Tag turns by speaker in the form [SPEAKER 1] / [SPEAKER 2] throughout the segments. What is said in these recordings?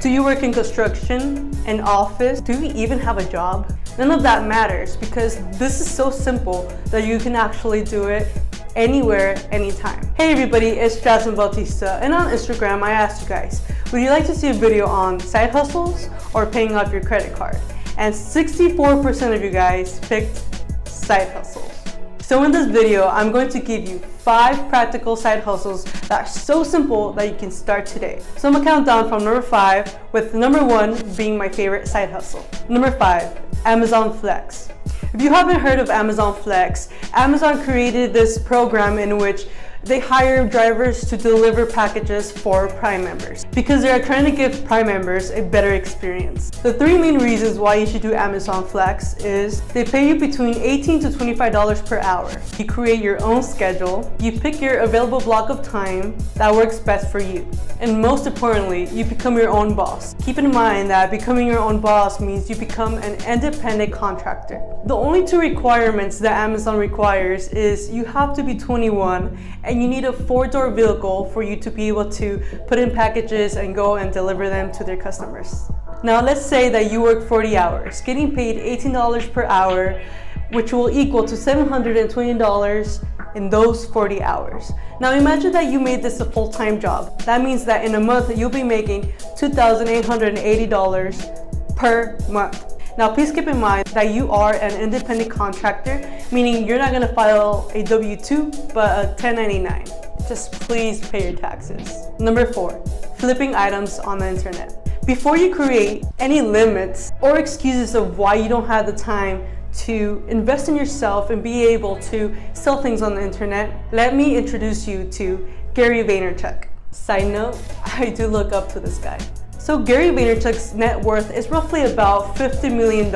[SPEAKER 1] Do you work in construction, an office? Do you even have a job? None of that matters because this is so simple that you can actually do it anywhere, anytime. Hey everybody, it's Jazmin Bautista and on Instagram I asked you guys, would you like to see a video on side hustles or paying off your credit card? And 64% of you guys picked side hustles. So in this video, I'm going to give you five practical side hustles that are so simple that you can start today. So I'm gonna count down from number five with number one being my favorite side hustle. Number five, Amazon Flex. If you haven't heard of Amazon Flex, Amazon created this program in which they hire drivers to deliver packages for Prime members because they are trying to give Prime members a better experience. The three main reasons why you should do Amazon Flex is they pay you between 18 to $25 per hour. You create your own schedule, you pick your available block of time that works best for you. And most importantly, you become your own boss. Keep in mind that becoming your own boss means you become an independent contractor. The only two requirements that Amazon requires is you have to be 21 and you need a four-door vehicle for you to be able to put in packages and go and deliver them to their customers. Now let's say that you work 40 hours, getting paid $18 per hour, which will equal to $720 in those 40 hours. Now imagine that you made this a full-time job. That means that in a month you'll be making $2,880 per month. Now, please keep in mind that you are an independent contractor, meaning you're not gonna file a W-2, but a 1099. Just please pay your taxes. Number four, flipping items on the internet. Before you create any limits or excuses of why you don't have the time to invest in yourself and be able to sell things on the internet, let me introduce you to Gary Vaynerchuk. Side note, I do look up to this guy. So Gary Vaynerchuk's net worth is roughly about $50 million.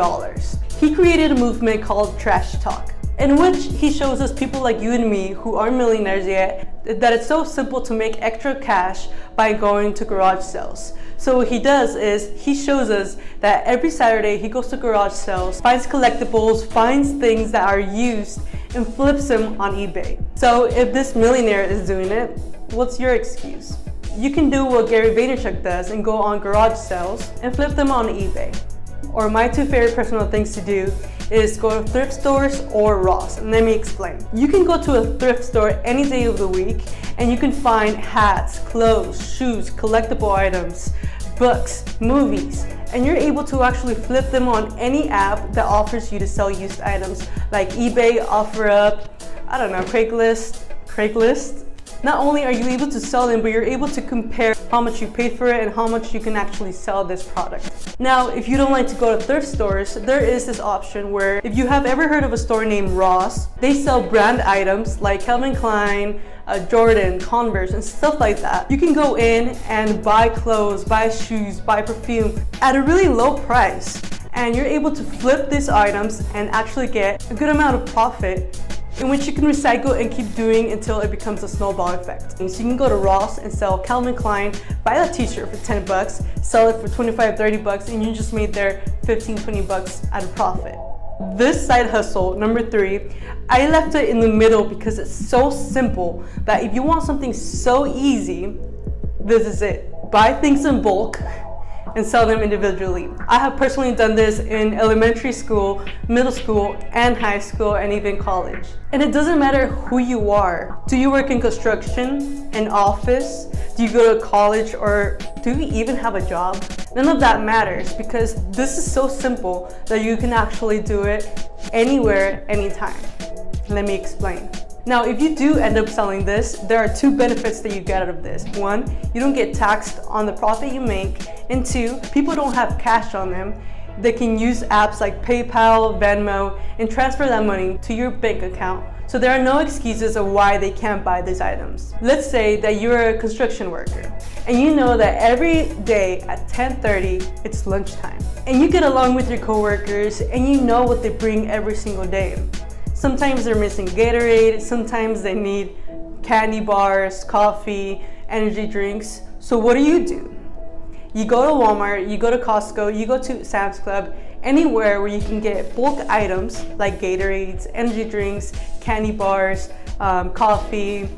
[SPEAKER 1] He created a movement called Trash Talk, in which he shows us people like you and me who aren't millionaires yet that it's so simple to make extra cash by going to garage sales. So what he does is he shows us that every Saturday he goes to garage sales, finds collectibles, finds things that are used and flips them on eBay. So if this millionaire is doing it, what's your excuse? You can do what Gary Vaynerchuk does and go on garage sales and flip them on eBay. Or my two favorite personal things to do is go to thrift stores or Ross. And let me explain. You can go to a thrift store any day of the week and you can find hats, clothes, shoes, collectible items, books, movies, and you're able to actually flip them on any app that offers you to sell used items like eBay, OfferUp, I don't know, Craigslist, Craigslist, not only are you able to sell them, but you're able to compare how much you paid for it and how much you can actually sell this product. Now, if you don't like to go to thrift stores, there is this option where if you have ever heard of a store named Ross, they sell brand items like Calvin Klein, uh, Jordan, Converse, and stuff like that. You can go in and buy clothes, buy shoes, buy perfume at a really low price. And you're able to flip these items and actually get a good amount of profit in which you can recycle and keep doing until it becomes a snowball effect. So you can go to Ross and sell Calvin Klein, buy that t-shirt for 10 bucks, sell it for 25, 30 bucks, and you just made there 15, 20 bucks at a profit. This side hustle, number three, I left it in the middle because it's so simple that if you want something so easy, this is it. Buy things in bulk, and sell them individually. I have personally done this in elementary school, middle school, and high school, and even college. And it doesn't matter who you are. Do you work in construction, an office? Do you go to college, or do you even have a job? None of that matters because this is so simple that you can actually do it anywhere, anytime. Let me explain. Now, if you do end up selling this, there are two benefits that you get out of this. One, you don't get taxed on the profit you make. And two, people don't have cash on them. They can use apps like PayPal, Venmo, and transfer that money to your bank account. So there are no excuses of why they can't buy these items. Let's say that you're a construction worker and you know that every day at 10:30 it's lunchtime. And you get along with your coworkers and you know what they bring every single day. Sometimes they're missing Gatorade, sometimes they need candy bars, coffee, energy drinks. So what do you do? You go to Walmart, you go to Costco, you go to Sam's Club, anywhere where you can get bulk items like Gatorades, energy drinks, candy bars, um, coffee,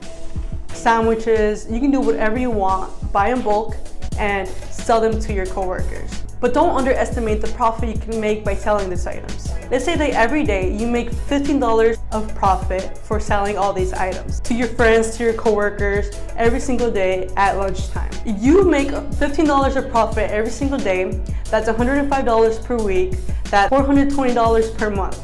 [SPEAKER 1] sandwiches. You can do whatever you want, buy in bulk, and sell them to your coworkers. But don't underestimate the profit you can make by selling these items. Let's say that every day you make $15 of profit for selling all these items to your friends, to your coworkers, every single day at lunchtime. If you make $15 of profit every single day, that's $105 per week, that's $420 per month.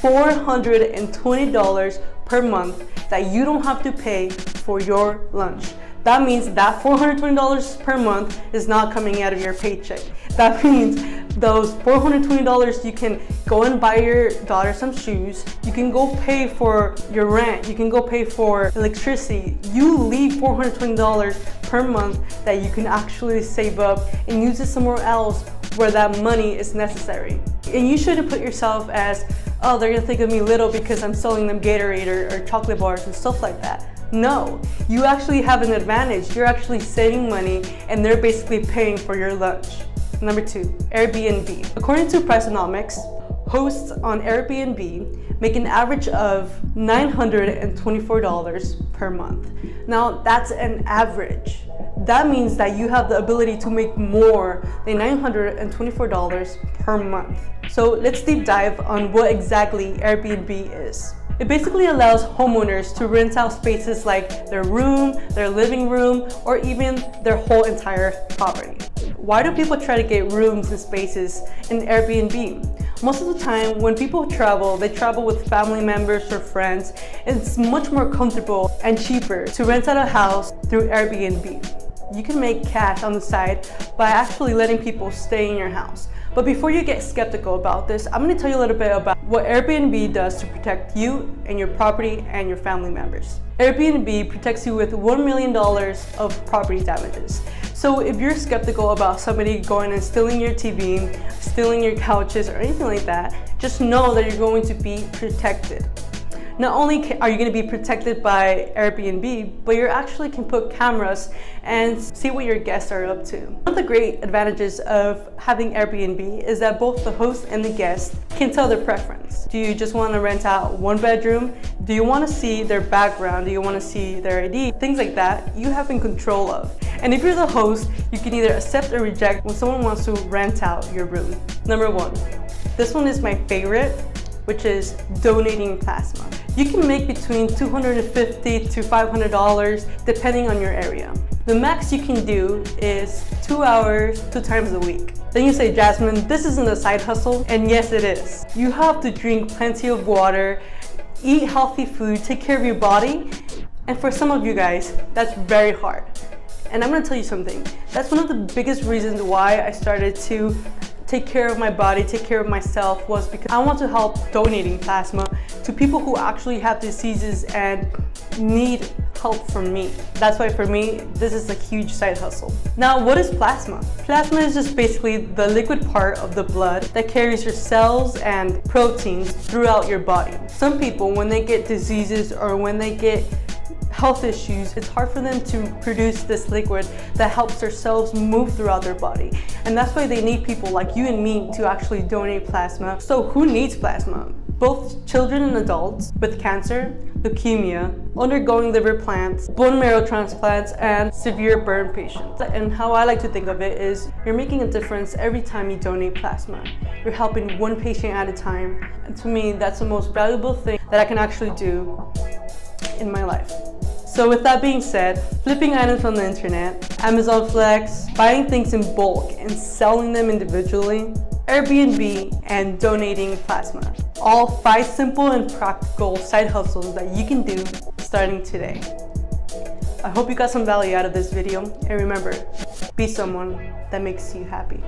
[SPEAKER 1] $420 per month that you don't have to pay for your lunch. That means that $420 per month is not coming out of your paycheck. That means those $420 you can go and buy your daughter some shoes. You can go pay for your rent. You can go pay for electricity. You leave $420 per month that you can actually save up and use it somewhere else where that money is necessary. And you shouldn't put yourself as, oh, they're gonna think of me little because I'm selling them Gatorade or, or chocolate bars and stuff like that. No, you actually have an advantage. You're actually saving money and they're basically paying for your lunch. Number two, Airbnb. According to Priceonomics, hosts on Airbnb make an average of $924 per month. Now, that's an average. That means that you have the ability to make more than $924 per month. So let's deep dive on what exactly Airbnb is. It basically allows homeowners to rent out spaces like their room, their living room, or even their whole entire property. Why do people try to get rooms and spaces in Airbnb? Most of the time, when people travel, they travel with family members or friends, it's much more comfortable and cheaper to rent out a house through Airbnb you can make cash on the side by actually letting people stay in your house. But before you get skeptical about this, I'm gonna tell you a little bit about what Airbnb does to protect you and your property and your family members. Airbnb protects you with $1 million of property damages. So if you're skeptical about somebody going and stealing your TV, stealing your couches, or anything like that, just know that you're going to be protected not only are you going to be protected by Airbnb, but you actually can put cameras and see what your guests are up to. One of the great advantages of having Airbnb is that both the host and the guest can tell their preference. Do you just want to rent out one bedroom? Do you want to see their background? Do you want to see their ID? Things like that you have in control of. And if you're the host, you can either accept or reject when someone wants to rent out your room. Number one, this one is my favorite, which is donating plasma. You can make between 250 to $500 depending on your area. The max you can do is two hours, two times a week. Then you say, Jazmin, this isn't a side hustle. And yes, it is. You have to drink plenty of water, eat healthy food, take care of your body. And for some of you guys, that's very hard. And I'm gonna tell you something. That's one of the biggest reasons why I started to take care of my body, take care of myself was because I want to help donating plasma to people who actually have diseases and need help from me. That's why for me, this is a huge side hustle. Now, what is plasma? Plasma is just basically the liquid part of the blood that carries your cells and proteins throughout your body. Some people, when they get diseases or when they get health issues, it's hard for them to produce this liquid that helps their cells move throughout their body. And that's why they need people like you and me to actually donate plasma. So who needs plasma? Both children and adults with cancer, leukemia, undergoing liver plants, bone marrow transplants, and severe burn patients. And how I like to think of it is you're making a difference every time you donate plasma. You're helping one patient at a time. And to me, that's the most valuable thing that I can actually do in my life. So with that being said, flipping items on the internet, Amazon Flex, buying things in bulk and selling them individually, Airbnb, and donating plasma. All five simple and practical side hustles that you can do starting today. I hope you got some value out of this video and remember, be someone that makes you happy.